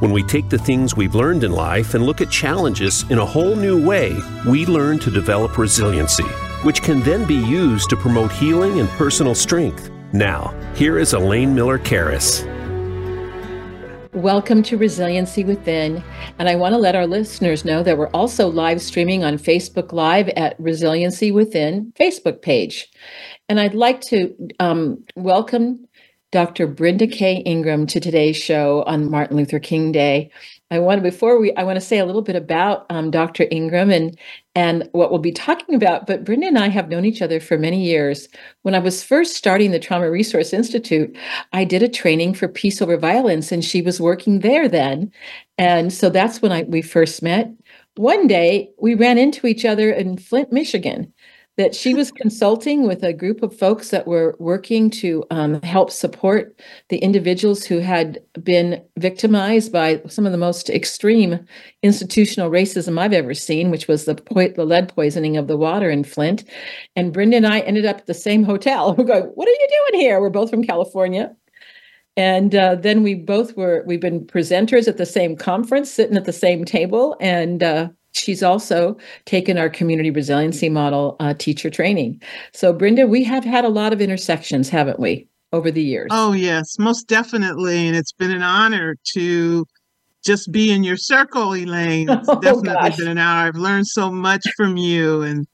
When we take the things we've learned in life and look at challenges in a whole new way, we learn to develop resiliency, which can then be used to promote healing and personal strength. Now, here is Elaine Miller Karas. Welcome to Resiliency Within. And I want to let our listeners know that we're also live streaming on Facebook Live at Resiliency Within Facebook page. And I'd like to um, welcome Dr. Brenda K. Ingram to today's show on Martin Luther King Day. I want to before we I want to say a little bit about um, Dr. Ingram and and what we'll be talking about. But Brenda and I have known each other for many years. When I was first starting the Trauma Resource Institute, I did a training for peace over violence, and she was working there then, and so that's when I we first met. One day we ran into each other in Flint, Michigan, that she was consulting with a group of folks that were working to um, help support the individuals who had been victimized by some of the most extreme institutional racism I've ever seen, which was the, po- the lead poisoning of the water in Flint. And Brenda and I ended up at the same hotel. We're going, What are you doing here? We're both from California. And uh, then we both were, we've been presenters at the same conference, sitting at the same table. And uh, she's also taken our community resiliency model uh, teacher training. So, Brenda, we have had a lot of intersections, haven't we, over the years? Oh, yes, most definitely. And it's been an honor to just be in your circle, Elaine. It's oh, definitely gosh. been an honor. I've learned so much from you and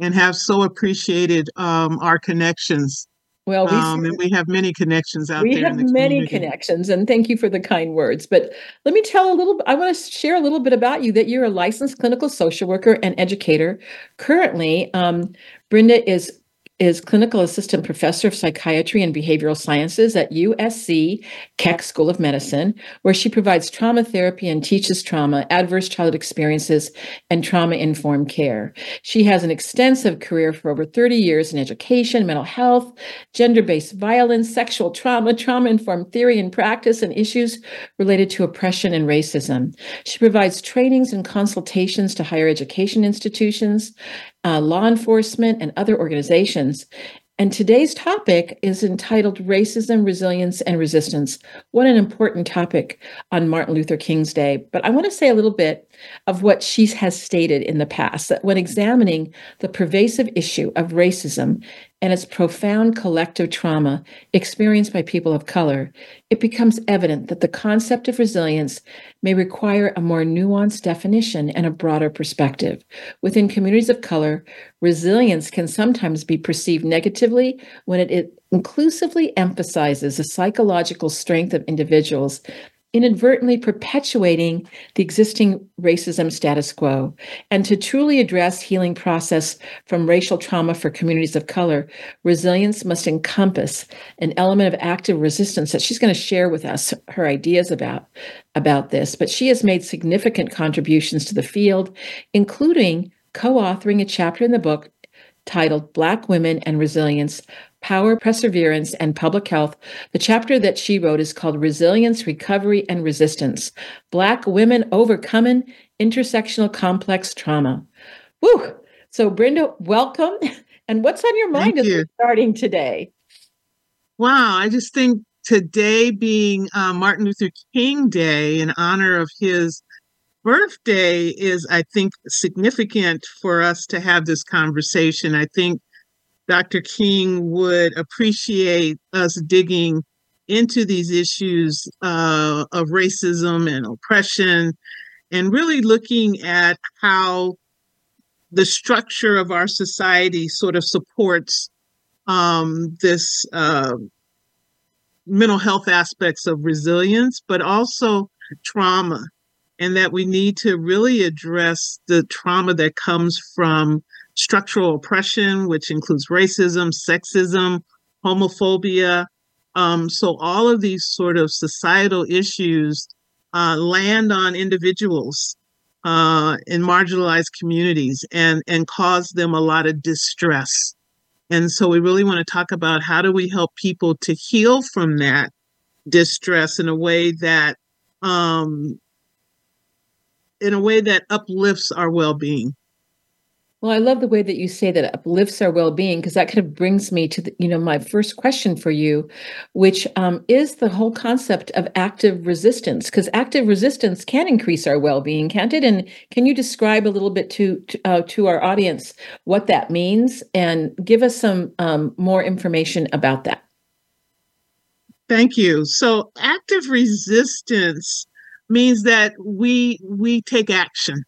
and have so appreciated um, our connections. Well, we, um, and we have many connections out we there. We have the many connections, and thank you for the kind words. But let me tell a little. I want to share a little bit about you. That you're a licensed clinical social worker and educator. Currently, um, Brenda is is clinical assistant professor of psychiatry and behavioral sciences at USC Keck School of Medicine, where she provides trauma therapy and teaches trauma, adverse childhood experiences, and trauma informed care. She has an extensive career for over 30 years in education, mental health, gender based violence, sexual trauma, trauma informed theory and practice, and issues related to oppression and racism. She provides trainings and consultations to higher education institutions, uh, law enforcement, and other organizations. And today's topic is entitled Racism, Resilience, and Resistance. What an important topic on Martin Luther King's Day. But I want to say a little bit of what she has stated in the past that when examining the pervasive issue of racism and its profound collective trauma experienced by people of color, it becomes evident that the concept of resilience may require a more nuanced definition and a broader perspective. Within communities of color, resilience can sometimes be perceived negatively when it inclusively emphasizes the psychological strength of individuals inadvertently perpetuating the existing racism status quo. And to truly address healing process from racial trauma for communities of color, resilience must encompass an element of active resistance that she's going to share with us her ideas about about this. But she has made significant contributions to the field, including co-authoring a chapter in the book titled Black Women and Resilience Power, Perseverance, and Public Health. The chapter that she wrote is called Resilience, Recovery, and Resistance Black Women Overcoming Intersectional Complex Trauma. Woo! So, Brenda, welcome. And what's on your mind Thank as you. we're starting today? Wow, I just think today being uh, Martin Luther King Day in honor of his birthday is, I think, significant for us to have this conversation. I think Dr. King would appreciate us digging into these issues uh, of racism and oppression and really looking at how the structure of our society sort of supports um, this uh, mental health aspects of resilience, but also trauma, and that we need to really address the trauma that comes from structural oppression, which includes racism, sexism, homophobia. Um, so all of these sort of societal issues uh, land on individuals uh, in marginalized communities and and cause them a lot of distress. And so we really want to talk about how do we help people to heal from that distress in a way that um, in a way that uplifts our well-being. Well, I love the way that you say that uplifts our well-being because that kind of brings me to the, you know my first question for you, which um, is the whole concept of active resistance. Because active resistance can increase our well-being, can't it? And can you describe a little bit to to, uh, to our audience what that means and give us some um, more information about that? Thank you. So, active resistance means that we we take action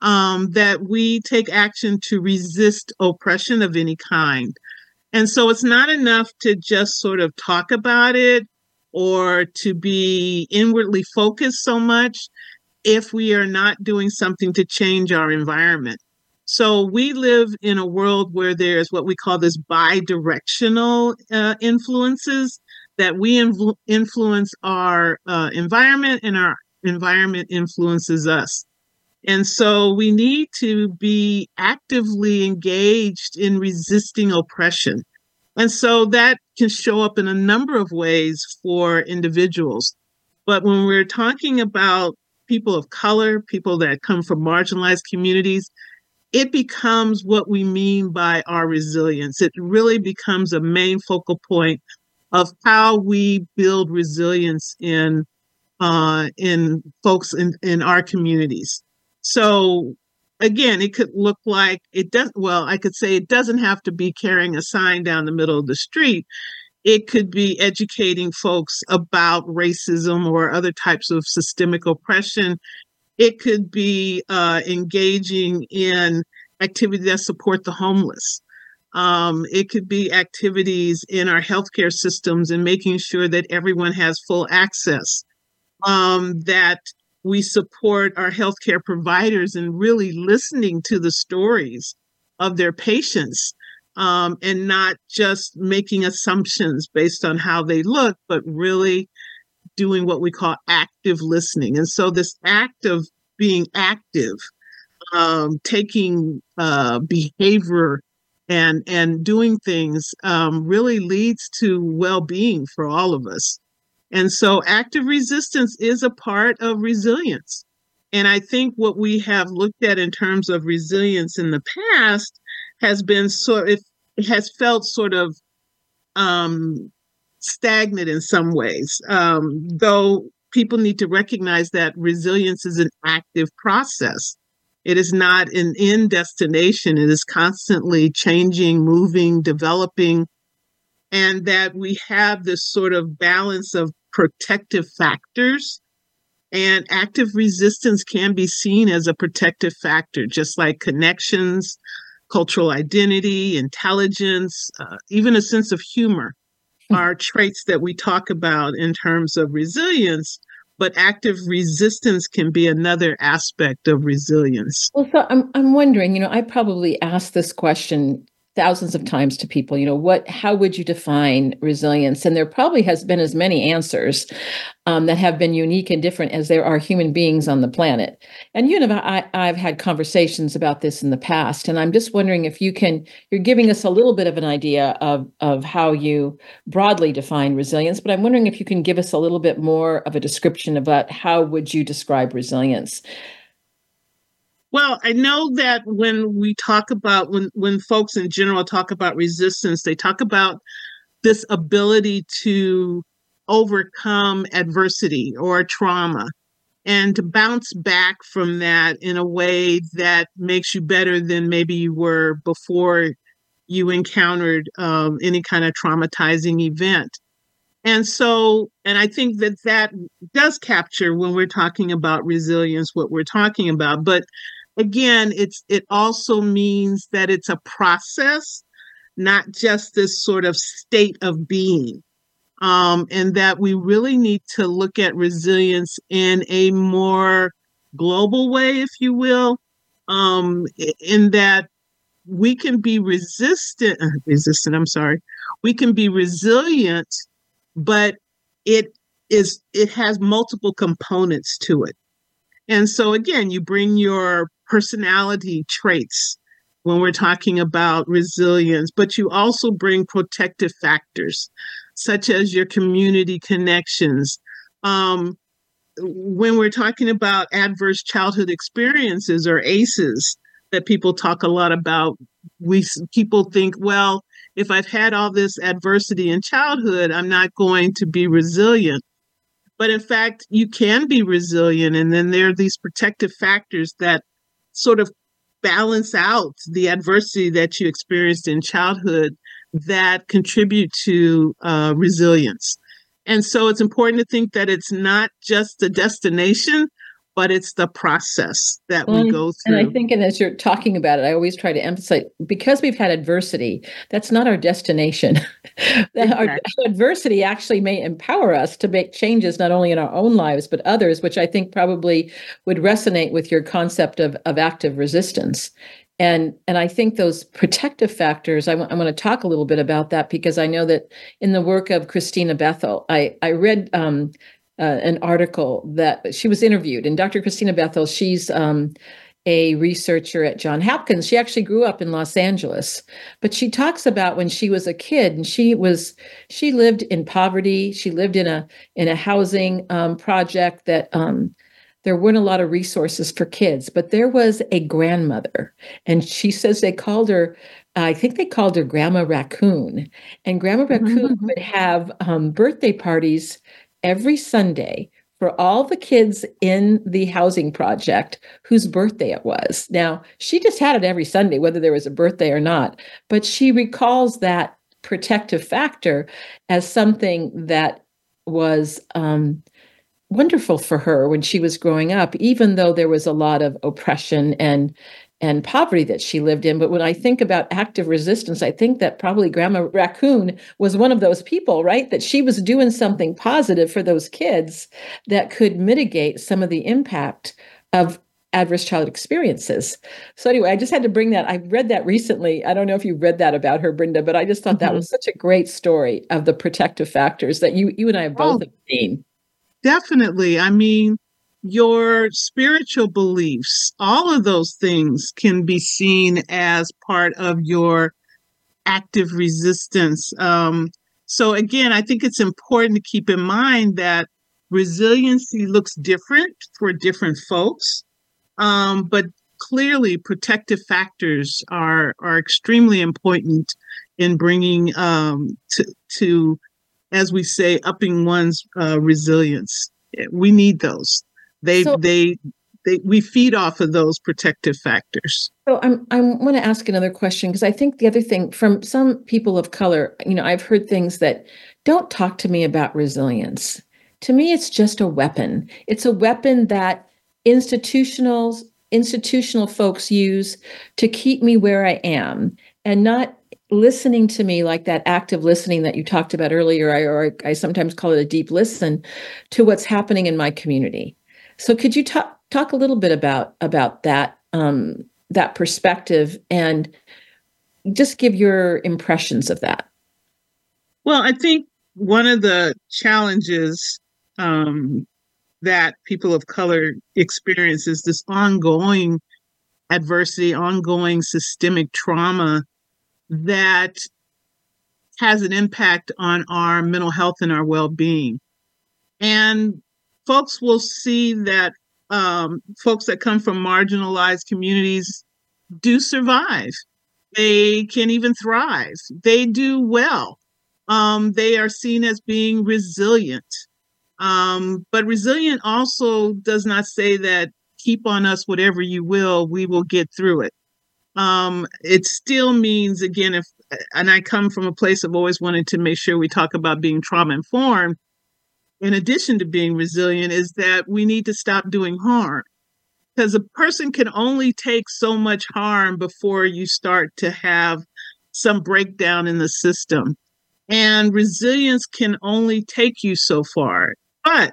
um, that we take action to resist oppression of any kind. And so it's not enough to just sort of talk about it or to be inwardly focused so much if we are not doing something to change our environment. So we live in a world where there's what we call this bi-directional uh, influences that we inv- influence our uh, environment and our environment influences us. And so we need to be actively engaged in resisting oppression. And so that can show up in a number of ways for individuals. But when we're talking about people of color, people that come from marginalized communities, it becomes what we mean by our resilience. It really becomes a main focal point of how we build resilience in uh, in folks in, in our communities. So again, it could look like it does well, I could say it doesn't have to be carrying a sign down the middle of the street. It could be educating folks about racism or other types of systemic oppression. It could be uh, engaging in activities that support the homeless. Um, it could be activities in our healthcare systems and making sure that everyone has full access. Um, that we support our healthcare providers in really listening to the stories of their patients um, and not just making assumptions based on how they look, but really doing what we call active listening. And so, this act of being active, um, taking uh, behavior and and doing things um, really leads to well-being for all of us. And so active resistance is a part of resilience. And I think what we have looked at in terms of resilience in the past has been sort of, it has felt sort of um, stagnant in some ways, um, though people need to recognize that resilience is an active process. It is not an end destination. It is constantly changing, moving, developing, and that we have this sort of balance of protective factors. And active resistance can be seen as a protective factor, just like connections, cultural identity, intelligence, uh, even a sense of humor hmm. are traits that we talk about in terms of resilience. But active resistance can be another aspect of resilience. Well, so I'm, I'm wondering, you know, I probably asked this question thousands of times to people you know what how would you define resilience? And there probably has been as many answers um, that have been unique and different as there are human beings on the planet. And you know I, i've had conversations about this in the past and i'm just wondering if you can you're giving us a little bit of an idea of of how you broadly define resilience but i'm wondering if you can give us a little bit more of a description about how would you describe resilience well, I know that when we talk about when when folks in general talk about resistance, they talk about this ability to overcome adversity or trauma and to bounce back from that in a way that makes you better than maybe you were before you encountered um, any kind of traumatizing event. And so, and I think that that does capture when we're talking about resilience what we're talking about. But again, it's it also means that it's a process, not just this sort of state of being. Um, and that we really need to look at resilience in a more global way, if you will, um, in that we can be resistant, uh, resistant, I'm sorry, we can be resilient, but it is, it has multiple components to it. And so, again, you bring your personality traits when we're talking about resilience, but you also bring protective factors such as your community connections. Um, when we're talking about adverse childhood experiences or ACEs that people talk a lot about, we people think, well, if I've had all this adversity in childhood, I'm not going to be resilient. But in fact, you can be resilient. And then there are these protective factors that sort of balance out the adversity that you experienced in childhood that contribute to uh, resilience. And so it's important to think that it's not just the destination, but it's the process that well, we go through. And I think, and as you're talking about it, I always try to emphasize because we've had adversity, that's not our destination. exactly. Our adversity actually may empower us to make changes not only in our own lives, but others, which I think probably would resonate with your concept of, of active resistance. And and I think those protective factors, I, w- I want to talk a little bit about that because I know that in the work of Christina Bethell, I, I read um, uh, an article that she was interviewed. And Dr. Christina Bethell, she's um, a researcher at John Hopkins. She actually grew up in Los Angeles, but she talks about when she was a kid and she was she lived in poverty. She lived in a in a housing um, project that um, there weren't a lot of resources for kids, but there was a grandmother, and she says they called her. I think they called her Grandma Raccoon, and Grandma Raccoon mm-hmm. would have um, birthday parties every Sunday for all the kids in the housing project whose birthday it was. Now, she just had it every Sunday, whether there was a birthday or not, but she recalls that protective factor as something that was um, wonderful for her when she was growing up, even though there was a lot of oppression and and poverty that she lived in. But when I think about active resistance, I think that probably Grandma Raccoon was one of those people, right? That she was doing something positive for those kids that could mitigate some of the impact of adverse child experiences. So anyway, I just had to bring that. I read that recently. I don't know if you read that about her, Brenda, but I just thought mm-hmm. that was such a great story of the protective factors that you you and I have both oh, seen. Definitely. I mean, your spiritual beliefs, all of those things can be seen as part of your active resistance. Um, so, again, I think it's important to keep in mind that resiliency looks different for different folks, um, but clearly protective factors are are extremely important in bringing um, to, to, as we say, upping one's uh, resilience. We need those. They so, they they we feed off of those protective factors. So I'm I want to ask another question because I think the other thing from some people of color, you know, I've heard things that don't talk to me about resilience. To me, it's just a weapon. It's a weapon that institutionals institutional folks use to keep me where I am and not listening to me like that active listening that you talked about earlier I, or I sometimes call it a deep listen to what's happening in my community so could you talk talk a little bit about about that um, that perspective and just give your impressions of that? Well, I think one of the challenges um, that people of color experience is this ongoing adversity, ongoing systemic trauma that has an impact on our mental health and our well being. And folks will see that um, folks that come from marginalized communities do survive. They can even thrive. They do well. Um, they are seen as being resilient. Um, but resilient also does not say that keep on us whatever you will, we will get through it. Um, it still means, again, if, and I come from a place of always wanting to make sure we talk about being trauma informed, in addition to being resilient, is that we need to stop doing harm. Because a person can only take so much harm before you start to have some breakdown in the system. And resilience can only take you so far. But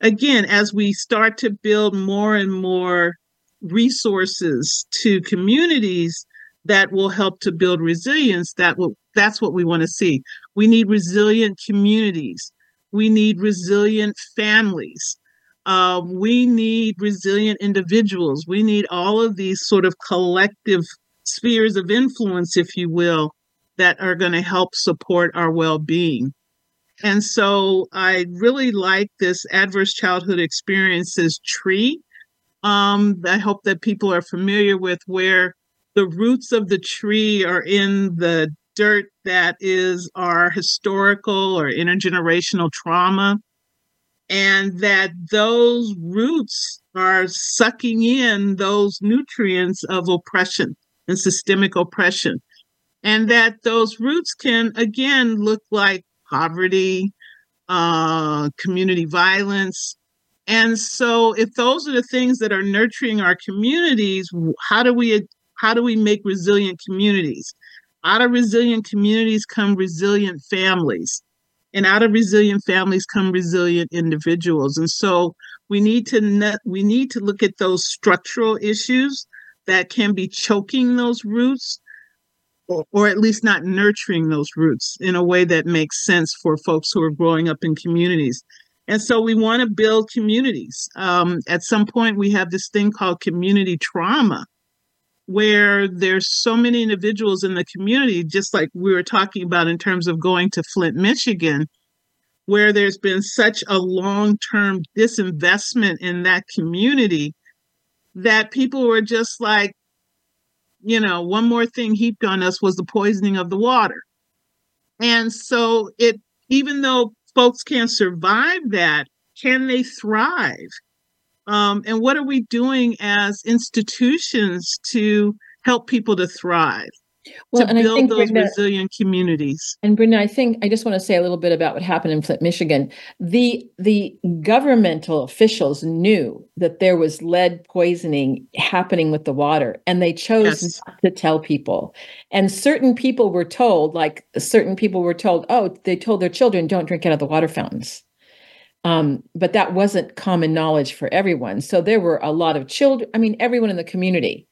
again, as we start to build more and more resources to communities that will help to build resilience, that will that's what we want to see. We need resilient communities we need resilient families. Um, we need resilient individuals. We need all of these sort of collective spheres of influence, if you will, that are going to help support our well being. And so I really like this adverse childhood experiences tree. Um, I hope that people are familiar with where the roots of the tree are in the dirt that is our historical or intergenerational trauma, and that those roots are sucking in those nutrients of oppression and systemic oppression. And that those roots can again look like poverty, uh, community violence. And so if those are the things that are nurturing our communities, how do we how do we make resilient communities? Out of resilient communities come resilient families. And out of resilient families come resilient individuals. And so we need to we need to look at those structural issues that can be choking those roots or, or at least not nurturing those roots in a way that makes sense for folks who are growing up in communities. And so we want to build communities. Um, at some point, we have this thing called community trauma, where there's so many individuals in the community, just like we were talking about in terms of going to Flint, Michigan, where there's been such a long term disinvestment in that community that people were just like, you know, one more thing heaped on us was the poisoning of the water. And so it, even though folks can't survive that, can they thrive? Um, and what are we doing as institutions to help people to thrive? Well, to build think, those Brenda, resilient communities. And Brenda, I think I just want to say a little bit about what happened in Flint, Michigan. The the governmental officials knew that there was lead poisoning happening with the water, and they chose yes. not to tell people. And certain people were told, like certain people were told, oh, they told their children, don't drink out of the water fountains. Um, but that wasn't common knowledge for everyone. So there were a lot of children, I mean, everyone in the community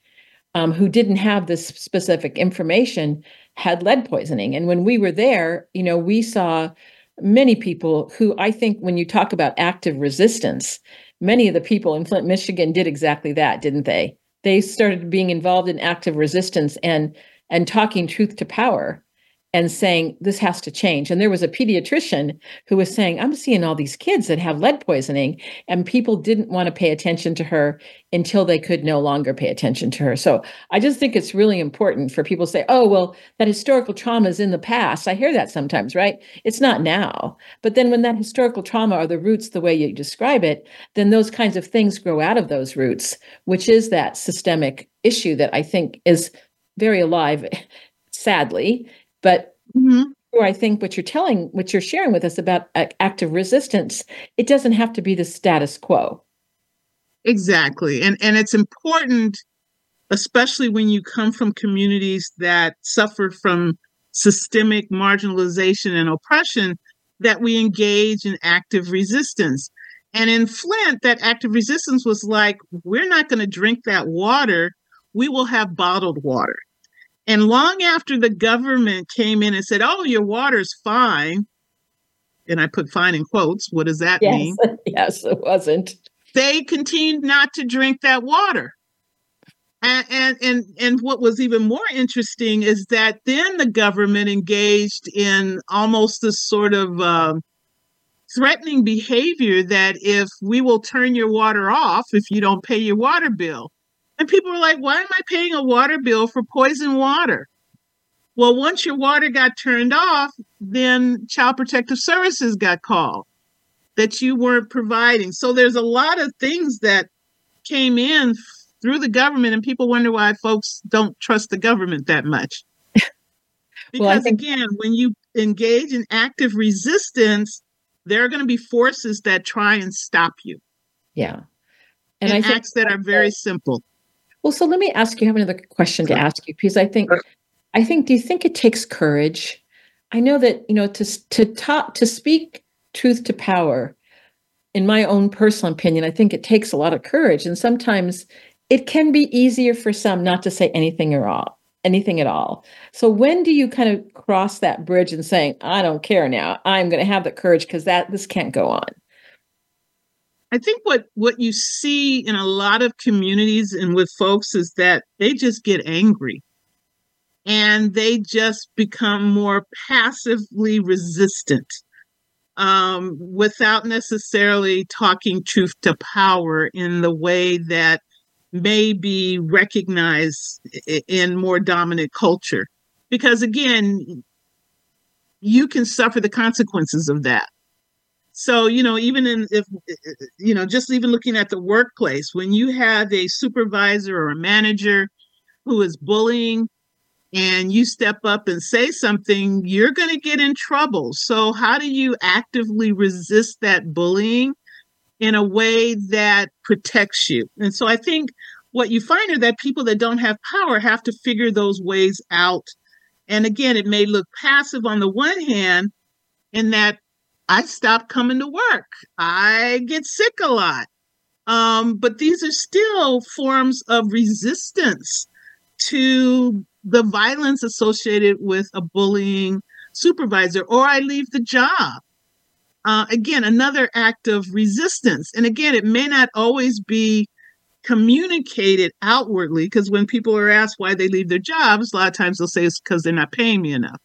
um, who didn't have this specific information had lead poisoning. And when we were there, you know, we saw many people who I think when you talk about active resistance, many of the people in Flint, Michigan did exactly that, didn't they? They started being involved in active resistance and and talking truth to power and saying this has to change. And there was a pediatrician who was saying, I'm seeing all these kids that have lead poisoning, and people didn't want to pay attention to her until they could no longer pay attention to her. So I just think it's really important for people to say, oh, well, that historical trauma is in the past. I hear that sometimes, right? It's not now. But then when that historical trauma are the roots the way you describe it, then those kinds of things grow out of those roots, which is that systemic issue that I think is very alive, sadly, but mm-hmm. I think what you're telling, what you're sharing with us about active resistance, it doesn't have to be the status quo. Exactly. And and it's important especially when you come from communities that suffer from systemic marginalization and oppression that we engage in active resistance. And in Flint, that active resistance was like, we're not going to drink that water. We will have bottled water. And long after the government came in and said, oh, your water's fine, and I put fine in quotes, what does that yes. mean? yes, it wasn't. They continued not to drink that water. And, and and and what was even more interesting is that then the government engaged in almost this sort of um, threatening behavior that if we will turn your water off if you don't pay your water bill and people were like, why am I paying a water bill for poison water? Well, once your water got turned off, then Child Protective Services got called that you weren't providing. So there's a lot of things that came in through the government, and people wonder why folks don't trust the government that much. because well, think- again, when you engage in active resistance, there are going to be forces that try and stop you. Yeah. And, and I acts that are very simple. Well, so let me ask you, I have another question to ask you because I think, I think, do you think it takes courage? I know that, you know, to, to talk, to speak truth to power, in my own personal opinion, I think it takes a lot of courage. And sometimes it can be easier for some not to say anything at all, anything at all. So when do you kind of cross that bridge and saying, I don't care now, I'm going to have the courage because that this can't go on? I think what what you see in a lot of communities and with folks is that they just get angry and they just become more passively resistant um, without necessarily talking truth to power in the way that may be recognized in more dominant culture. Because again, you can suffer the consequences of that. So, you know, even in if you know, just even looking at the workplace, when you have a supervisor or a manager who is bullying and you step up and say something, you're going to get in trouble. So, how do you actively resist that bullying in a way that protects you? And so, I think what you find are that people that don't have power have to figure those ways out. And again, it may look passive on the one hand, in that I stop coming to work. I get sick a lot. Um, but these are still forms of resistance to the violence associated with a bullying supervisor, or I leave the job. Uh, again, another act of resistance. And again, it may not always be communicated outwardly because when people are asked why they leave their jobs, a lot of times they'll say it's because they're not paying me enough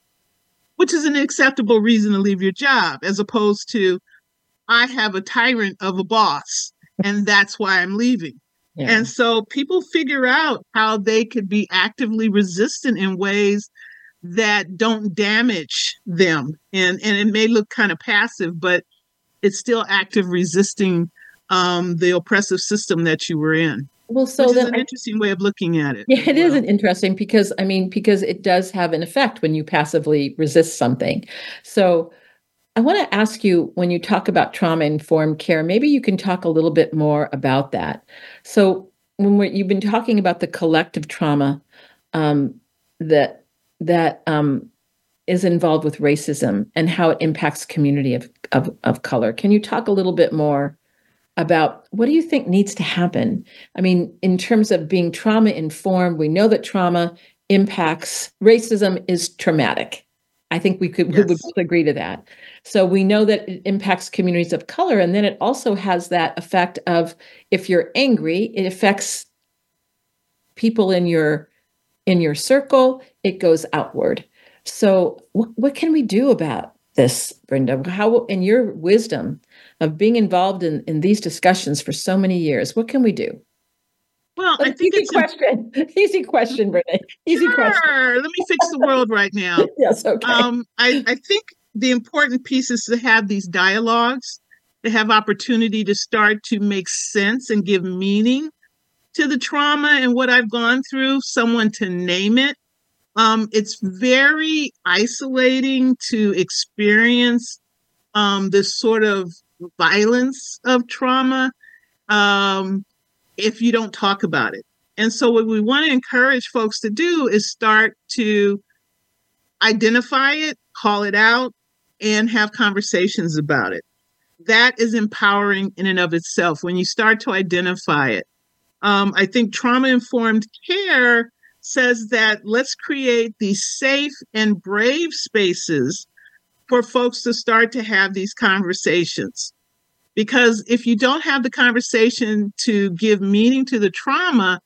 which is an acceptable reason to leave your job, as opposed to, I have a tyrant of a boss, and that's why I'm leaving. Yeah. And so people figure out how they could be actively resistant in ways that don't damage them. And, and it may look kind of passive, but it's still active resisting um, the oppressive system that you were in. Well, so Which is an I, interesting way of looking at it. Yeah, it well. is an interesting because I mean because it does have an effect when you passively resist something. So I want to ask you when you talk about trauma informed care, maybe you can talk a little bit more about that. So when you've been talking about the collective trauma um, that that um, is involved with racism and how it impacts community of, of, of color, can you talk a little bit more about what do you think needs to happen? I mean, in terms of being trauma informed, we know that trauma impacts racism is traumatic. I think we could yes. we would both agree to that. So we know that it impacts communities of color, and then it also has that effect of if you're angry, it affects people in your in your circle. It goes outward. So what, what can we do about this, Brenda? How, in your wisdom, of being involved in, in these discussions for so many years. What can we do? Well, I think easy question. A... easy question, Renee. Easy sure. question. Let me fix the world right now. yes, okay. Um, I, I think the important piece is to have these dialogues, to have opportunity to start to make sense and give meaning to the trauma and what I've gone through, someone to name it. Um, it's very isolating to experience um, this sort of violence of trauma um, if you don't talk about it. And so, what we want to encourage folks to do is start to identify it, call it out, and have conversations about it. That is empowering in and of itself when you start to identify it. Um, I think trauma informed care says that let's create these safe and brave spaces for folks to start to have these conversations. Because if you don't have the conversation to give meaning to the trauma,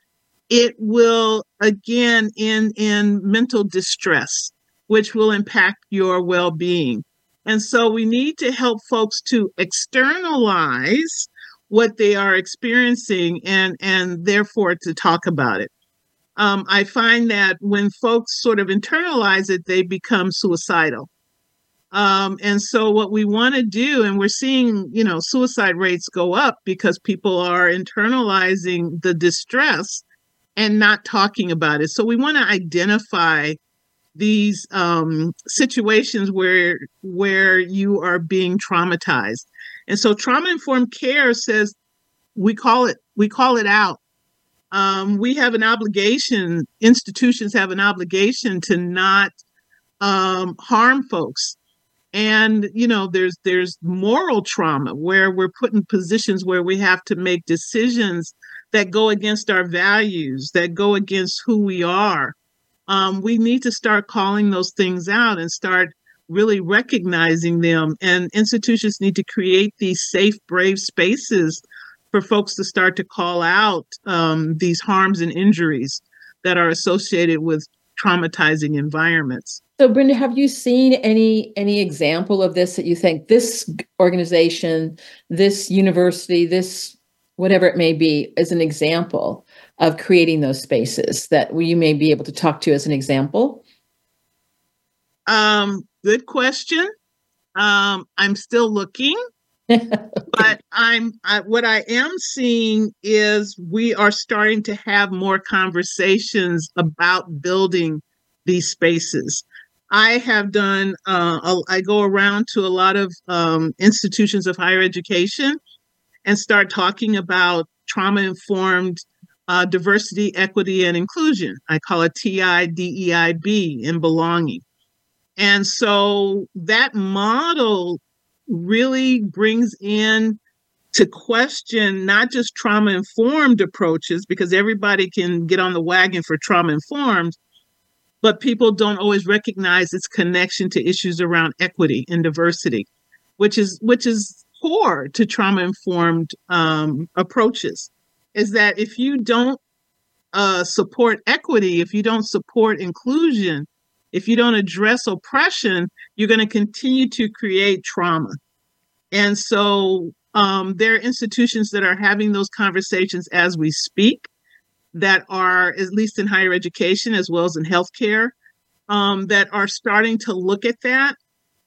it will again end in mental distress, which will impact your well being. And so we need to help folks to externalize what they are experiencing and, and therefore to talk about it. Um, I find that when folks sort of internalize it, they become suicidal. Um, and so what we want to do, and we're seeing, you know, suicide rates go up because people are internalizing the distress and not talking about it. So we want to identify these um, situations where where you are being traumatized. And so trauma informed care says we call it we call it out. Um, we have an obligation. Institutions have an obligation to not um, harm folks and you know there's there's moral trauma where we're put in positions where we have to make decisions that go against our values that go against who we are um, we need to start calling those things out and start really recognizing them. And institutions need to create these safe, brave spaces for folks to start to call out um, these harms and injuries that are associated with traumatizing environments. So, Brenda, have you seen any any example of this that you think this organization, this university, this whatever it may be, is an example of creating those spaces that you may be able to talk to as an example? Um, good question. Um, I'm still looking, but I'm I, what I am seeing is we are starting to have more conversations about building these spaces. I have done. Uh, I go around to a lot of um, institutions of higher education and start talking about trauma informed uh, diversity, equity, and inclusion. I call it TIDEIB in belonging. And so that model really brings in to question not just trauma informed approaches, because everybody can get on the wagon for trauma informed, but people don't always recognize its connection to issues around equity and diversity, which is which is core to trauma informed um, approaches is that if you don't uh, support equity, if you don't support inclusion, if you don't address oppression, you're going to continue to create trauma. And so um, there are institutions that are having those conversations as we speak that are, at least in higher education as well as in healthcare, um, that are starting to look at that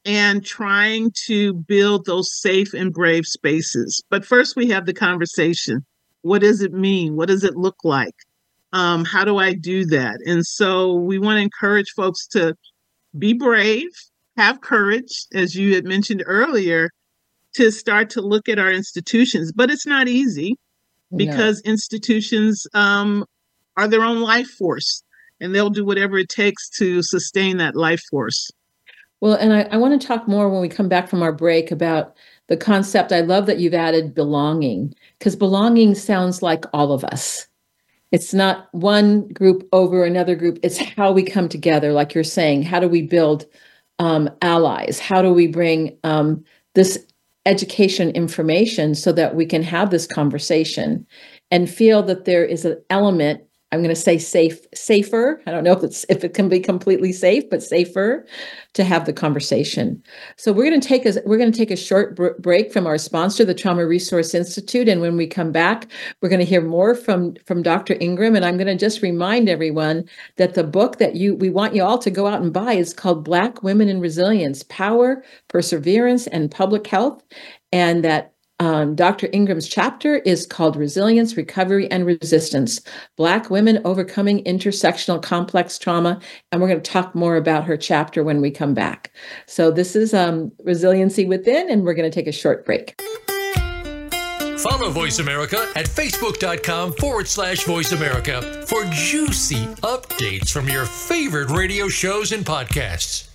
and trying to build those safe and brave spaces. But first, we have the conversation what does it mean? What does it look like? Um, how do I do that? And so we want to encourage folks to be brave, have courage, as you had mentioned earlier, to start to look at our institutions. But it's not easy because no. institutions um, are their own life force and they'll do whatever it takes to sustain that life force. Well, and I, I want to talk more when we come back from our break about the concept. I love that you've added belonging because belonging sounds like all of us. It's not one group over another group. It's how we come together, like you're saying. How do we build um, allies? How do we bring um, this education information so that we can have this conversation and feel that there is an element I'm going to say safe, safer. I don't know if it's if it can be completely safe, but safer to have the conversation. So we're going to take a we're going to take a short br- break from our sponsor, the Trauma Resource Institute, and when we come back, we're going to hear more from from Dr. Ingram. And I'm going to just remind everyone that the book that you we want you all to go out and buy is called Black Women in Resilience: Power, Perseverance, and Public Health, and that um, Dr. Ingram's chapter is called Resilience, Recovery, and Resistance Black Women Overcoming Intersectional Complex Trauma. And we're going to talk more about her chapter when we come back. So, this is um, Resiliency Within, and we're going to take a short break. Follow Voice America at facebook.com forward slash voice America for juicy updates from your favorite radio shows and podcasts.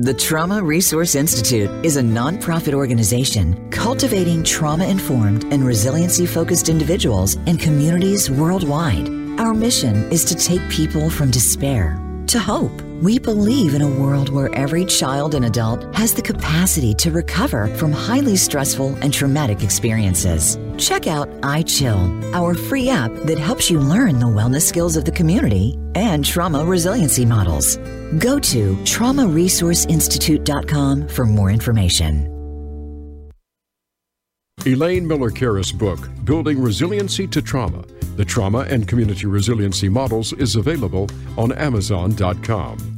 The Trauma Resource Institute is a nonprofit organization cultivating trauma informed and resiliency focused individuals and communities worldwide. Our mission is to take people from despair to hope. We believe in a world where every child and adult has the capacity to recover from highly stressful and traumatic experiences. Check out iChill, our free app that helps you learn the wellness skills of the community and trauma resiliency models. Go to traumaresourceinstitute.com for more information. Elaine Miller Karas' book, Building Resiliency to Trauma The Trauma and Community Resiliency Models, is available on Amazon.com.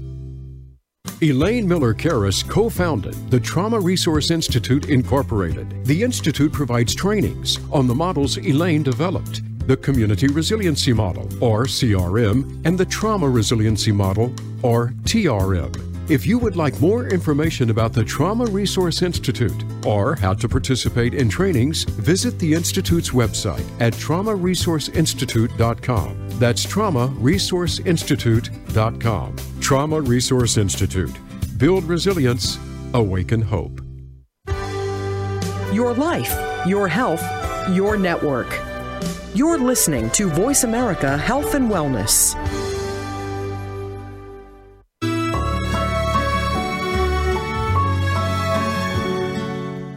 Elaine Miller Karas co founded the Trauma Resource Institute, Incorporated. The Institute provides trainings on the models Elaine developed the Community Resiliency Model, or CRM, and the Trauma Resiliency Model, or TRM. If you would like more information about the Trauma Resource Institute or how to participate in trainings, visit the Institute's website at traumaresourceinstitute.com. That's traumaresourceinstitute.com. Trauma Resource Institute. Build resilience, awaken hope. Your life, your health, your network. You're listening to Voice America Health and Wellness.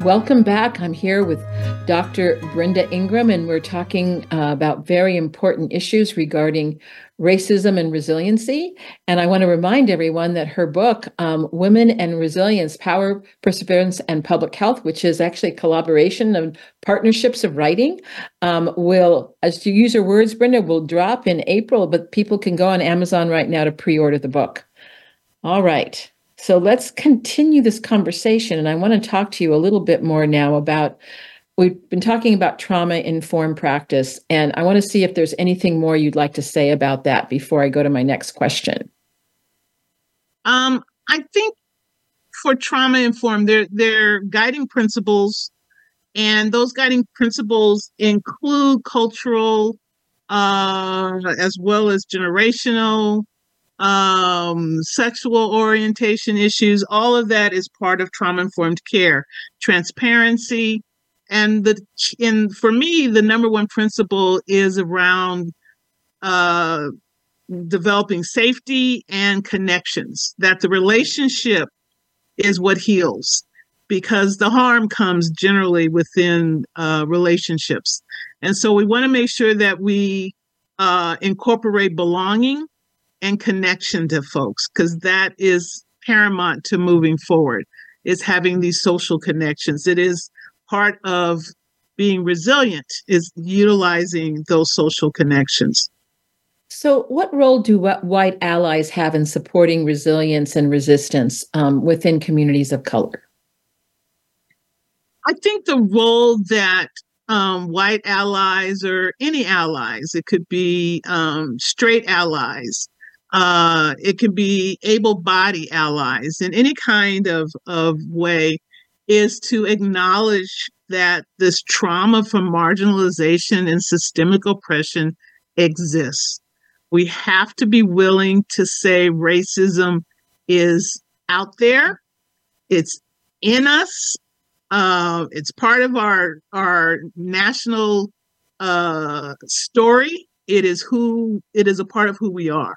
Welcome back. I'm here with Dr. Brenda Ingram, and we're talking uh, about very important issues regarding racism and resiliency. And I want to remind everyone that her book, um, Women and Resilience Power, Perseverance, and Public Health, which is actually a collaboration of partnerships of writing, um, will, as you use your words, Brenda, will drop in April, but people can go on Amazon right now to pre order the book. All right. So let's continue this conversation. And I want to talk to you a little bit more now about we've been talking about trauma informed practice. And I want to see if there's anything more you'd like to say about that before I go to my next question. Um, I think for trauma informed, they're, they're guiding principles, and those guiding principles include cultural uh, as well as generational um, sexual orientation issues, all of that is part of trauma informed care. Transparency, and the in for me, the number one principle is around uh, developing safety and connections. That the relationship is what heals, because the harm comes generally within uh, relationships, and so we want to make sure that we uh, incorporate belonging and connection to folks because that is paramount to moving forward is having these social connections. It is part of being resilient is utilizing those social connections. So what role do white allies have in supporting resilience and resistance um, within communities of color? I think the role that um, white allies or any allies it could be um, straight allies uh, it can be able bodied allies in any kind of, of way, is to acknowledge that this trauma from marginalization and systemic oppression exists. We have to be willing to say racism is out there, it's in us, uh, it's part of our our national uh, story. It is who it is a part of who we are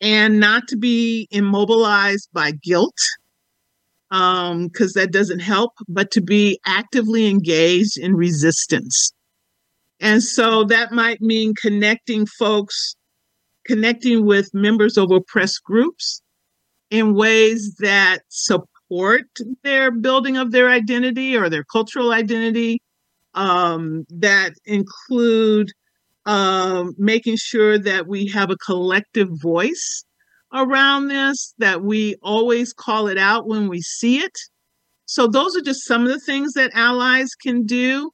and not to be immobilized by guilt um, because um, that doesn't help, but to be actively engaged in resistance. And so that might mean connecting folks, connecting with members of oppressed groups in ways that support their building of their identity or their cultural identity, um, that include um, making sure that we have a collective voice around this, that we always call it out when we see it. So those are just some of the things that allies can do.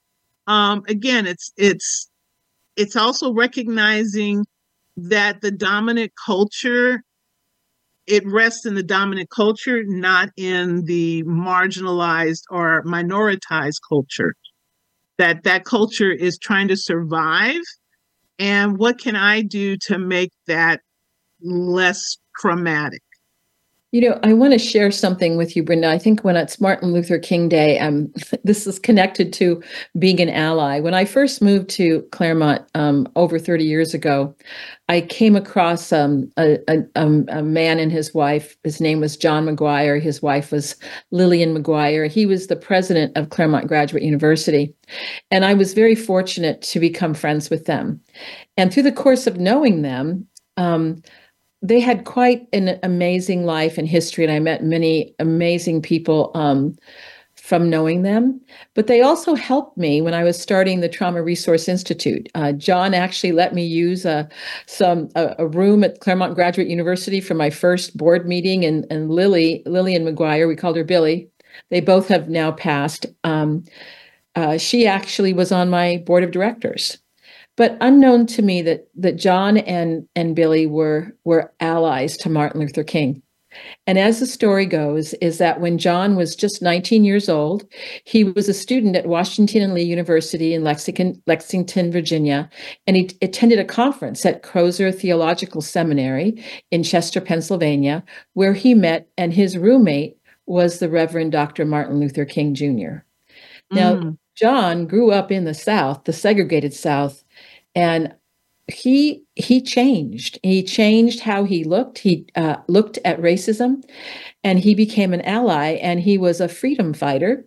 Um, again, it's it's it's also recognizing that the dominant culture it rests in the dominant culture, not in the marginalized or minoritized culture. That that culture is trying to survive and what can I do to make that less traumatic? You know, I want to share something with you, Brenda. I think when it's Martin Luther King Day, um, this is connected to being an ally. When I first moved to Claremont um, over 30 years ago, I came across um, a, a, a, man and his wife. His name was John Maguire. His wife was Lillian Maguire. He was the president of Claremont Graduate University. And I was very fortunate to become friends with them. And through the course of knowing them, um, they had quite an amazing life and history, and I met many amazing people. Um, from knowing them, but they also helped me when I was starting the Trauma Resource Institute. Uh, John actually let me use a some a, a, room at Claremont Graduate University for my first board meeting, and and Lily Lillian Maguire, we called her Billy. They both have now passed. Um, uh, she actually was on my board of directors but unknown to me that that John and and Billy were were allies to Martin Luther King. And as the story goes, is that when John was just 19 years old, he was a student at Washington and Lee University in Lexington, Lexington, Virginia, and he attended a conference at Crozer Theological Seminary in Chester, Pennsylvania, where he met and his roommate was the Reverend Dr. Martin Luther King Jr. Now, mm. John grew up in the South, the segregated South, and he he changed. He changed how he looked. He uh, looked at racism and he became an ally and he was a freedom fighter.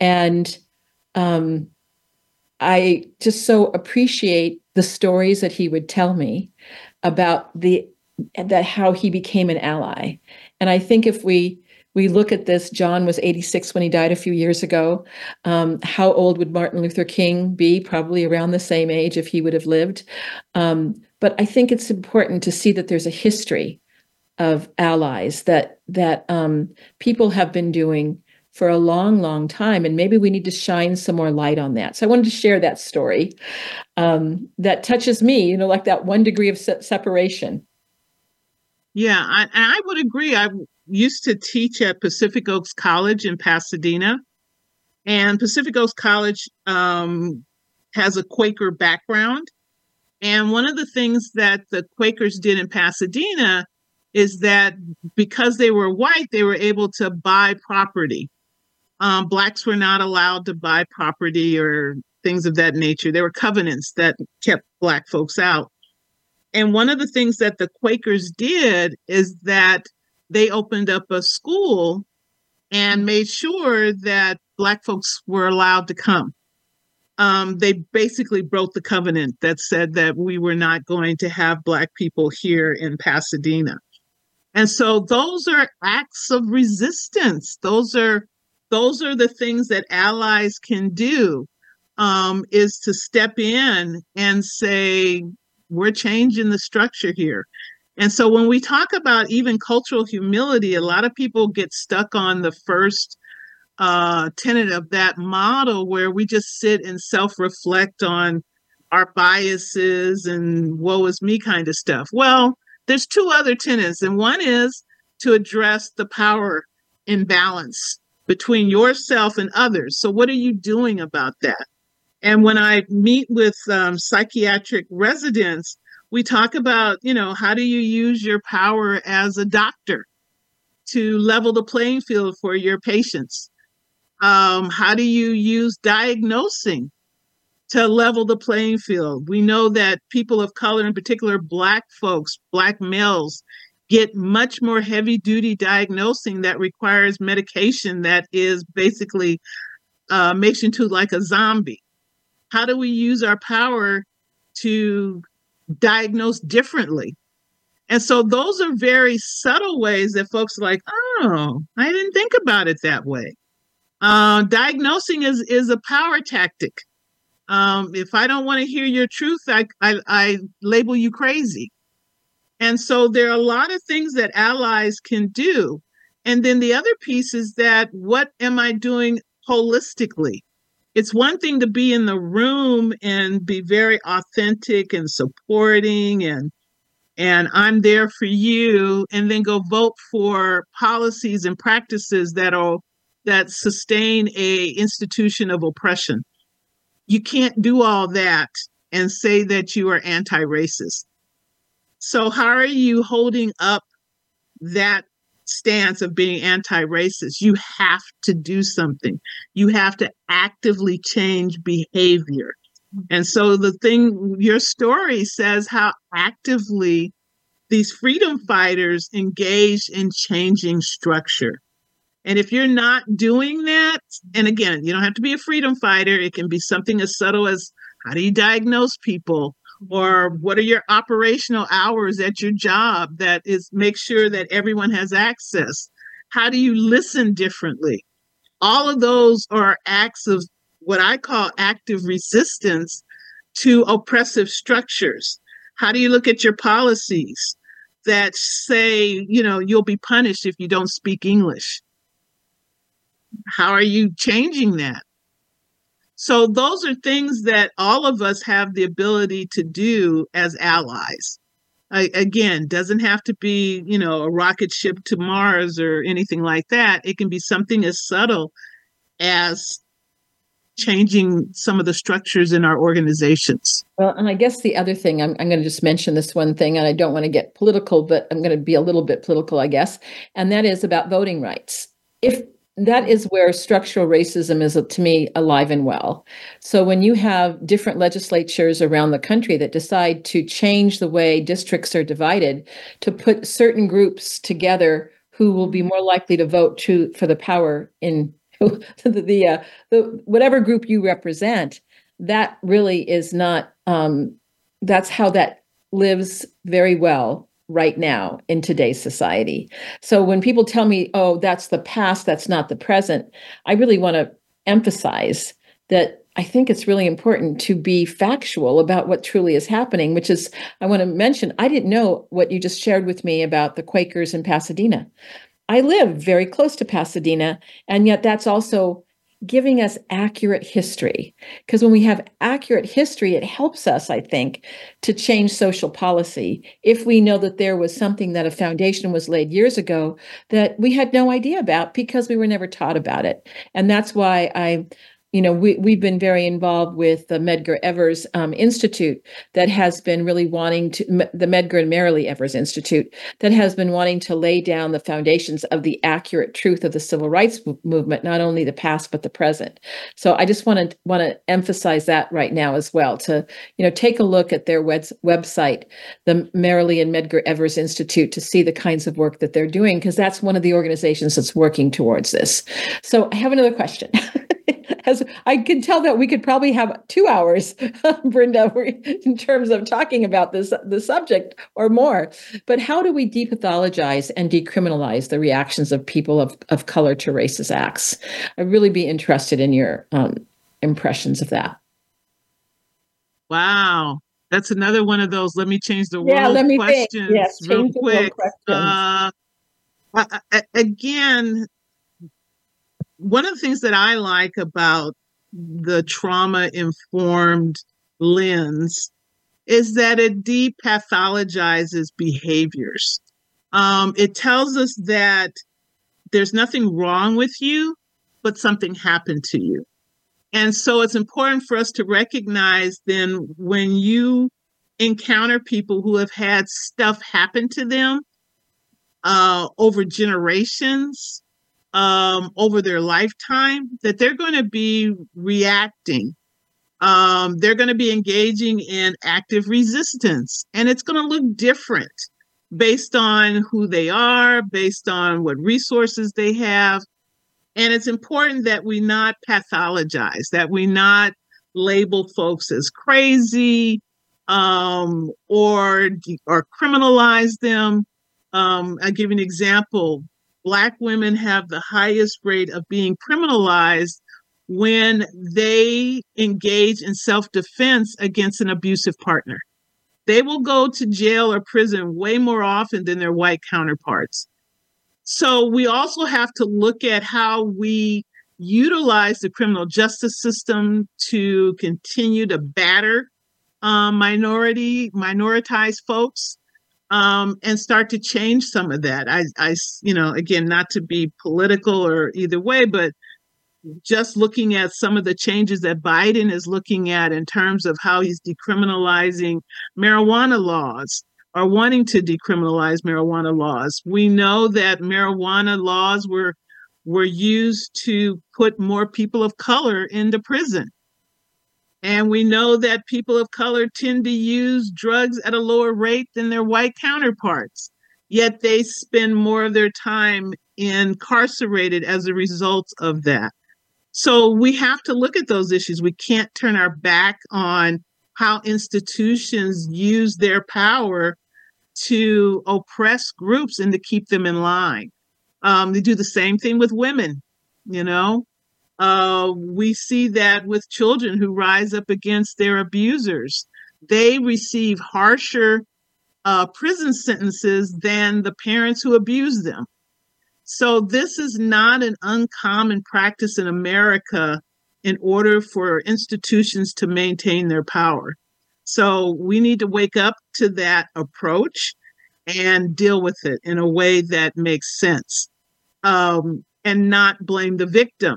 And um, i just so appreciate the stories that he would tell me about the that how he became an ally. And i think if we we look at this. John was 86 when he died a few years ago. Um, how old would Martin Luther King be? Probably around the same age if he would have lived. Um, but I think it's important to see that there's a history of allies that that um, people have been doing for a long, long time, and maybe we need to shine some more light on that. So I wanted to share that story um, that touches me. You know, like that one degree of se- separation. Yeah, I, I would agree. I used to teach at Pacific Oaks College in Pasadena. And Pacific Oaks College um, has a Quaker background. And one of the things that the Quakers did in Pasadena is that because they were white, they were able to buy property. Um, blacks were not allowed to buy property or things of that nature. There were covenants that kept Black folks out. And one of the things that the Quakers did is that they opened up a school and made sure that Black folks were allowed to come. Um, they basically broke the covenant that said that we were not going to have Black people here in Pasadena. And so those are acts of resistance. Those are those are the things that allies can do um, is to step in and say, we're changing the structure here. And so when we talk about even cultural humility, a lot of people get stuck on the first uh, tenet of that model where we just sit and self reflect on our biases and woe is me kind of stuff. Well, there's two other tenets, and one is to address the power imbalance between yourself and others. So, what are you doing about that? And when I meet with um, psychiatric residents, we talk about, you know, how do you use your power as a doctor to level the playing field for your patients? Um, how do you use diagnosing to level the playing field? We know that people of color, in particular Black folks, Black males, get much more heavy duty diagnosing that requires medication that is basically uh, makes you into like a zombie. How do we use our power to diagnosed differently. And so those are very subtle ways that folks are like, oh, I didn't think about it that way. Uh, diagnosing is is a power tactic. Um, if I don't want to hear your truth, I, I, I label you crazy. And so there are a lot of things that allies can do. And then the other piece is that what am I doing holistically? It's one thing to be in the room and be very authentic and supporting and and I'm there for you and then go vote for policies and practices that'll that sustain a institution of oppression. You can't do all that and say that you are anti-racist. So how are you holding up that stance of being anti-racist you have to do something. You have to actively change behavior. And so the thing your story says how actively these freedom fighters engaged in changing structure. And if you're not doing that and again you don't have to be a freedom fighter. It can be something as subtle as how do you diagnose people or what are your operational hours at your job that is make sure that everyone has access how do you listen differently all of those are acts of what I call active resistance to oppressive structures. How do you look at your policies that say, you know, you'll be punished if you don't speak English? How are you changing that? So, those are things that all of us have the ability to do as allies. I, again, doesn't have to be, you know, a rocket ship to Mars or anything like that. It can be something as subtle as changing some of the structures in our organizations. Well, and I guess the other thing, I'm, I'm going to just mention this one thing, and I don't want to get political, but I'm going to be a little bit political, I guess, and that is about voting rights. If that is where structural racism is to me alive and well. So when you have different legislatures around the country that decide to change the way districts are divided to put certain groups together who will be more likely to vote to for the power in the the, uh, the whatever group you represent, that really is not. Um, that's how that lives very well right now in today's society. So when people tell me, "Oh, that's the past, that's not the present," I really want to emphasize that I think it's really important to be factual about what truly is happening, which is, I want to mention, I didn't know what you just shared with me about the Quakers in Pasadena. I live very close to Pasadena, and yet that's also giving us accurate history. Because when we have accurate history, it helps us, I think, to change social policy. If we know that there was something that a foundation was laid years ago that we had no idea about because we were never taught about it. And that's why I you know, we, we've been very involved with the Medgar Evers um, Institute that has been really wanting to, the Medgar and Myrlie Evers Institute that has been wanting to lay down the foundations of the accurate truth of the civil rights movement, not only the past, but the present. So I just want to want to emphasize that right now as well to, you know, take a look at their web, website, the Myrlie and Medgar Evers Institute to see the kinds of work that they're doing, because that's one of the organizations that's working towards this. So I have another question. as I can tell that we could probably have two hours, Brenda, in terms of talking about this the subject or more. But how do we depathologize and decriminalize the reactions of people of, of color to racist acts? I'd really be interested in your um, impressions of that. Wow. That's another one of those let me change the world yeah, let me questions think. Yes, real quick. Uh, again, one of the things that I like about the trauma informed lens is that it depathologizes behaviors. Um, it tells us that there's nothing wrong with you, but something happened to you. And so it's important for us to recognize then when you encounter people who have had stuff happen to them uh, over generations, um, over their lifetime that they're going to be reacting. Um, they're going to be engaging in active resistance, and it's going to look different based on who they are, based on what resources they have. And it's important that we not pathologize, that we not label folks as crazy um, or or criminalize them. Um, I'll give an example. Black women have the highest rate of being criminalized when they engage in self defense against an abusive partner. They will go to jail or prison way more often than their white counterparts. So we also have to look at how we utilize the criminal justice system to continue to batter um, minority, minoritized folks um, and start to change some of that. I, I, you know, again, not to be political or either way, but just looking at some of the changes that Biden is looking at in terms of how he's decriminalizing marijuana laws or wanting to decriminalize marijuana laws. We know that marijuana laws were were used to put more people of color into prison. And we know that people of color tend to use drugs at a lower rate than their white counterparts, yet they spend more of their time incarcerated as a result of that. So we have to look at those issues. We can't turn our back on how institutions use their power to oppress groups and to keep them in line. Um, they do the same thing with women. You know, Uh, we see that with children who rise up against their abusers. They receive harsher uh, prison sentences than the parents who abuse them. So, this is not an uncommon practice in America in order for institutions to maintain their power. So, we need to wake up to that approach and deal with it in a way that makes sense um, and not blame the victim.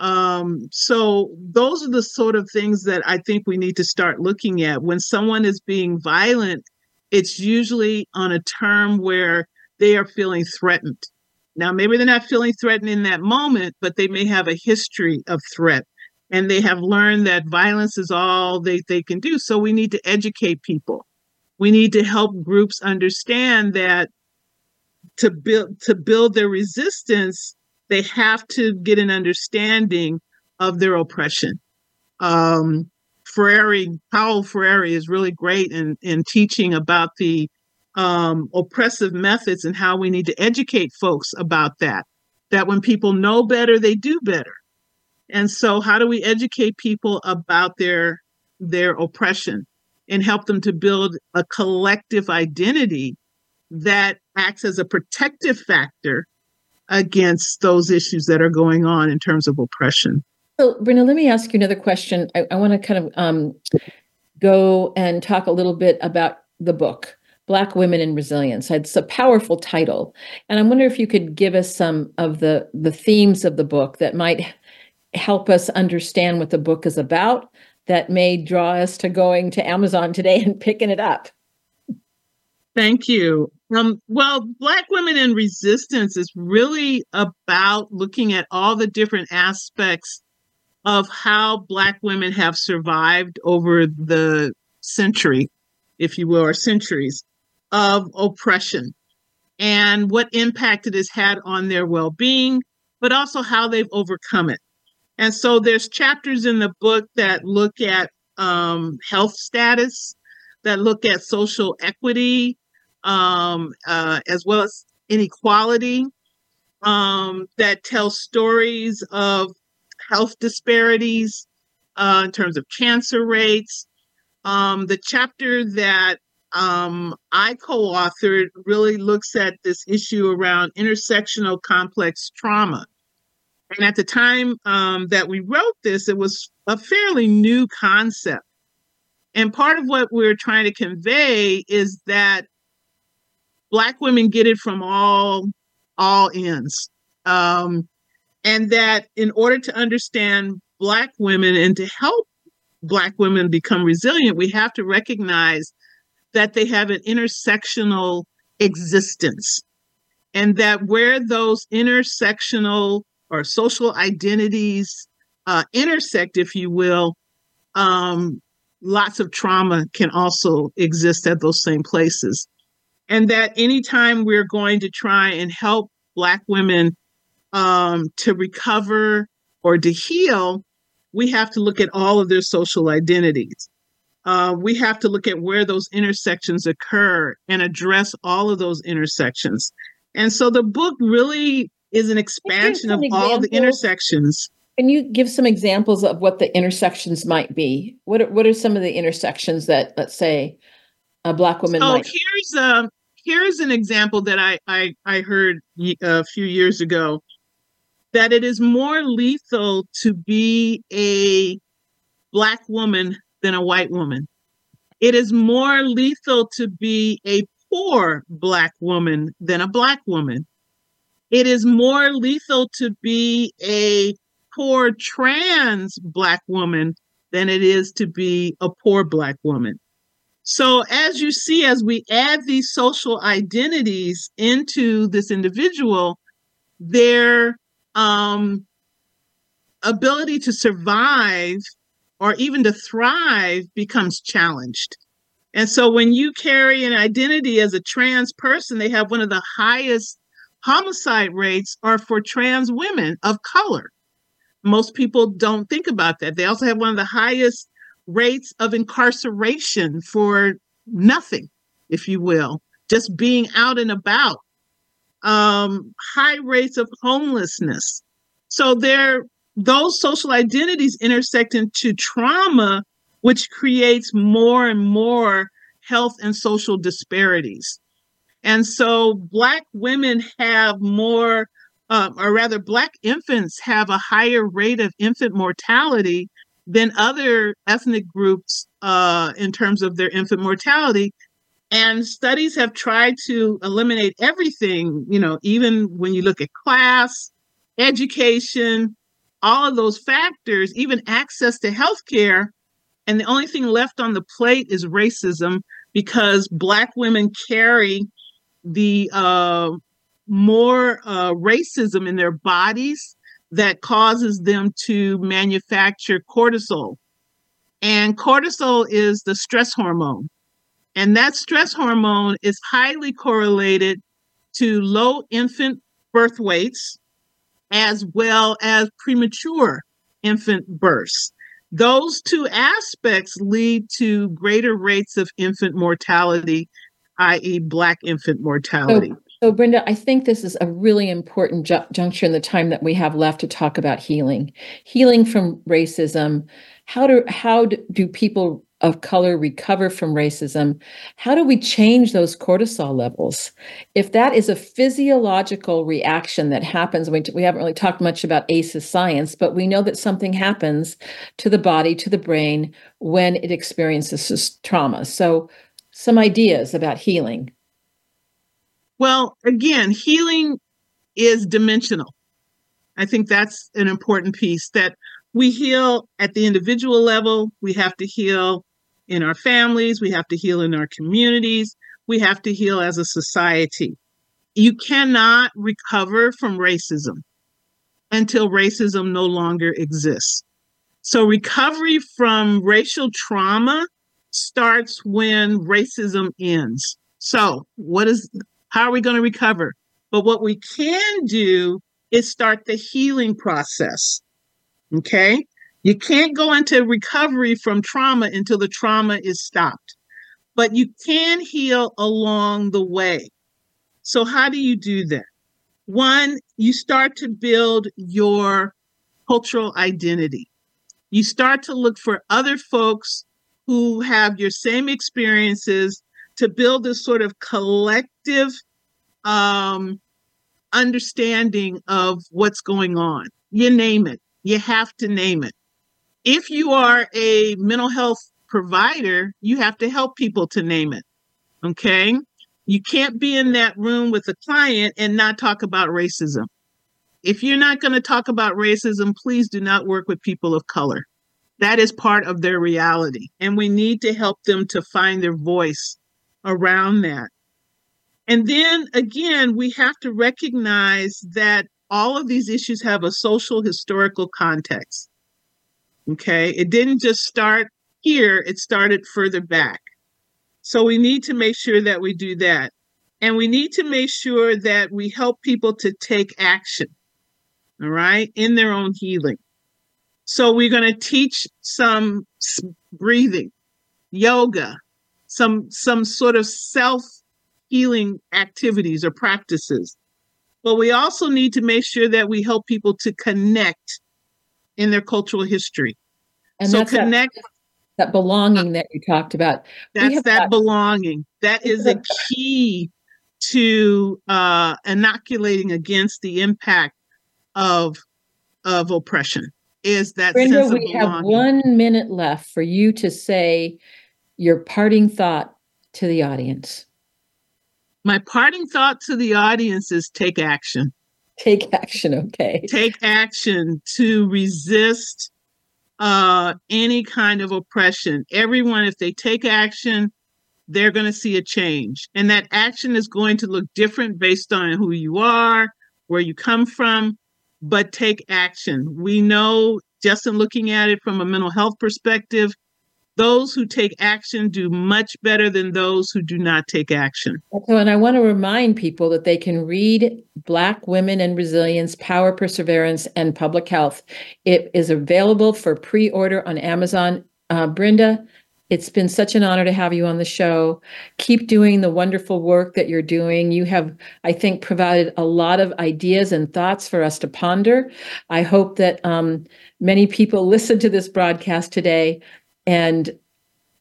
Um, so, those are the sort of things that I think we need to start looking at. When someone is being violent, it's usually on a term where they are feeling threatened. Now, maybe they're not feeling threatened in that moment, but they may have a history of threat and they have learned that violence is all they, they can do. So we need to educate people. We need to help groups understand that to build to build their resistance, they have to get an understanding of their oppression. Um, Freire, Paulo Freire is really great in, in teaching about the um, oppressive methods and how we need to educate folks about that. That when people know better, they do better. And so, how do we educate people about their their oppression and help them to build a collective identity that acts as a protective factor against those issues that are going on in terms of oppression? So, Brenda, let me ask you another question. I, I want to kind of um, go and talk a little bit about the book. Black Women in Resilience. It's a powerful title. And I wonder if you could give us some of the, the themes of the book that might help us understand what the book is about, that may draw us to going to Amazon today and picking it up. Thank you. Um, well, Black Women in Resistance is really about looking at all the different aspects of how Black women have survived over the century, if you will, or centuries of oppression and what impact it has had on their well being, but also how they've overcome it. And so there's chapters in the book that look at um, health status, that look at social equity, um, uh, as well as inequality, um, that tell stories of health disparities uh, in terms of cancer rates. Um, the chapter that um, I co authored really looks at this issue around intersectional complex trauma. And at the time um, that we wrote this, it was a fairly new concept. And part of what we're trying to convey is that Black women get it from all all ends, um, and that in order to understand Black women and to help Black women become resilient, we have to recognize that they have an intersectional existence and that where those intersectional or social identities uh, intersect, if you will, um, lots of trauma can also exist at those same places. And that anytime we're going to try and help Black women um, to recover or to heal, we have to look at all of their social identities uh, we have to look at where those intersections occur and address all of those intersections. And so the book really is an expansion of examples? all the intersections. Can you give some examples of what the intersections might be? What are, what are some of the intersections that, let's say, a black woman? Oh, might- here's a um, here's an example that I I, I heard a few years ago. That it is more lethal to be a black woman than a white woman. It is more lethal to be a poor Black woman than a Black woman. It is more lethal to be a poor trans Black woman than it is to be a poor Black woman. So, as you see, as we add these social identities into this individual, their um, ability to survive or even to thrive becomes challenged. And so when you carry an identity as a trans person, they have one of the highest homicide rates are for trans women of color. Most people don't think about that. They also have one of the highest rates of incarceration for nothing, if you will, just being out and about. Um, high rates of homelessness. So they're those social identities intersect into trauma, which creates more and more health and social disparities. And so, Black women have more, uh, or rather, Black infants have a higher rate of infant mortality than other ethnic groups uh, in terms of their infant mortality. And studies have tried to eliminate everything, you know, even when you look at class, education, all of those factors, even access to healthcare. And the only thing left on the plate is racism because Black women carry the uh, more uh, racism in their bodies that causes them to manufacture cortisol. And cortisol is the stress hormone. And that stress hormone is highly correlated to low infant birth weights as well as premature infant births. Those two aspects lead to greater rates of infant mortality, i.e., Black infant mortality. So, so, Brenda, I think this is a really important ju- juncture in the time that we have left to talk about healing, healing from racism. How do how do people of color recover from racism, how do we change those cortisol levels? If that is a physiological reaction that happens, we, we haven't really talked much about ACEs science, but we know that something happens to the body, to the brain, when it experiences trauma. So, some ideas about healing. Well, again, healing is dimensional. I think that's an important piece that we heal at the individual level, we have to heal in our families, we have to heal in our communities, we have to heal as a society. You cannot recover from racism until racism no longer exists. So, recovery from racial trauma starts when racism ends. So, what is how are we going to recover? But what we can do is start the healing process. Okay? You can't go into recovery from trauma until the trauma is stopped, but you can heal along the way. So, how do you do that? One, you start to build your cultural identity. You start to look for other folks who have your same experiences to build this sort of collective um, understanding of what's going on. You name it, you have to name it if you are a mental health provider, you have to help people to name it. Okay. You can't be in that room with a client and not talk about racism. If you're not going to talk about racism, please do not work with people of color. That is part of their reality. And we need to help them to find their voice around that. And then again, we have to recognize that all of these issues have a social historical context. Okay. It didn't just start here, it started further back. So we need to make sure that we do that. And we need to make sure that we help people to take action, all right, in their own healing. So we're going to teach some breathing, yoga, some some sort of self healing activities or practices. But we also need to make sure that we help people to connect in their cultural history. And so connect that, that, belonging that you talked about. That's that got, belonging. That is a key to uh, inoculating against the impact of of oppression. Is that Brenda, we have one minute left for you to say your parting thought to the audience. My parting thought to the audience is take action. Take action, okay. Take action to resist uh, any kind of oppression. Everyone, if they take action, they're going to see a change. And that action is going to look different based on who you are, where you come from, but take action. We know, just in looking at it from a mental health perspective, those who take action do much better than those who do not take action. So, and I want to remind people that they can read Black Women and Resilience, Power, Perseverance, and Public Health. It is available for pre order on Amazon. Uh, Brenda, It's been such an honor to have you on the show. Keep doing the wonderful work that you're doing. You have, I think, provided a lot of ideas and thoughts for us to ponder. I hope that um, many people listen to this broadcast today and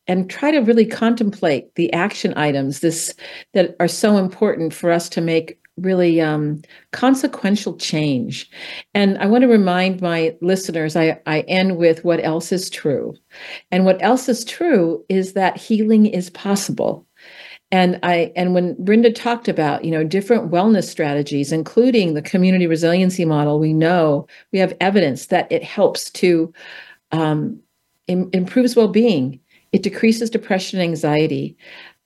and try to really contemplate the action items this that are so important for us to make really um, consequential change. And I want to remind my listeners I, I end with what else is true. And what else is true is that healing is possible. And I and when Brenda talked about, you know, different wellness strategies, including the community resiliency model, we know we have evidence that it helps to um, Im- improves well-being. It decreases depression and anxiety.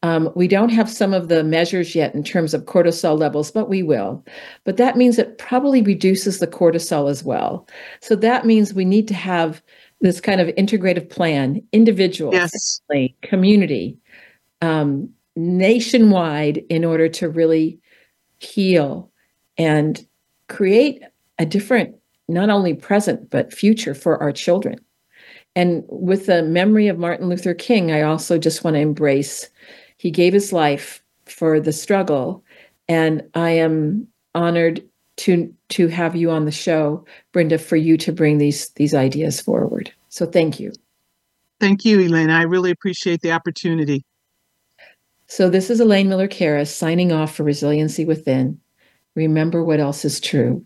Um, we don't have some of the measures yet in terms of cortisol levels, but we will. But that means it probably reduces the cortisol as well. So that means we need to have this kind of integrative plan, individual, yes. family, community, um, nationwide, in order to really heal and create a different, not only present, but future for our children. And with the memory of Martin Luther King, I also just want to embrace he gave his life for the struggle. And I am honored to to have you on the show, Brenda, for you to bring these these ideas forward. So thank you. Thank you, Elaine. I really appreciate the opportunity. So this is Elaine Miller Karas signing off for Resiliency Within. Remember what else is true.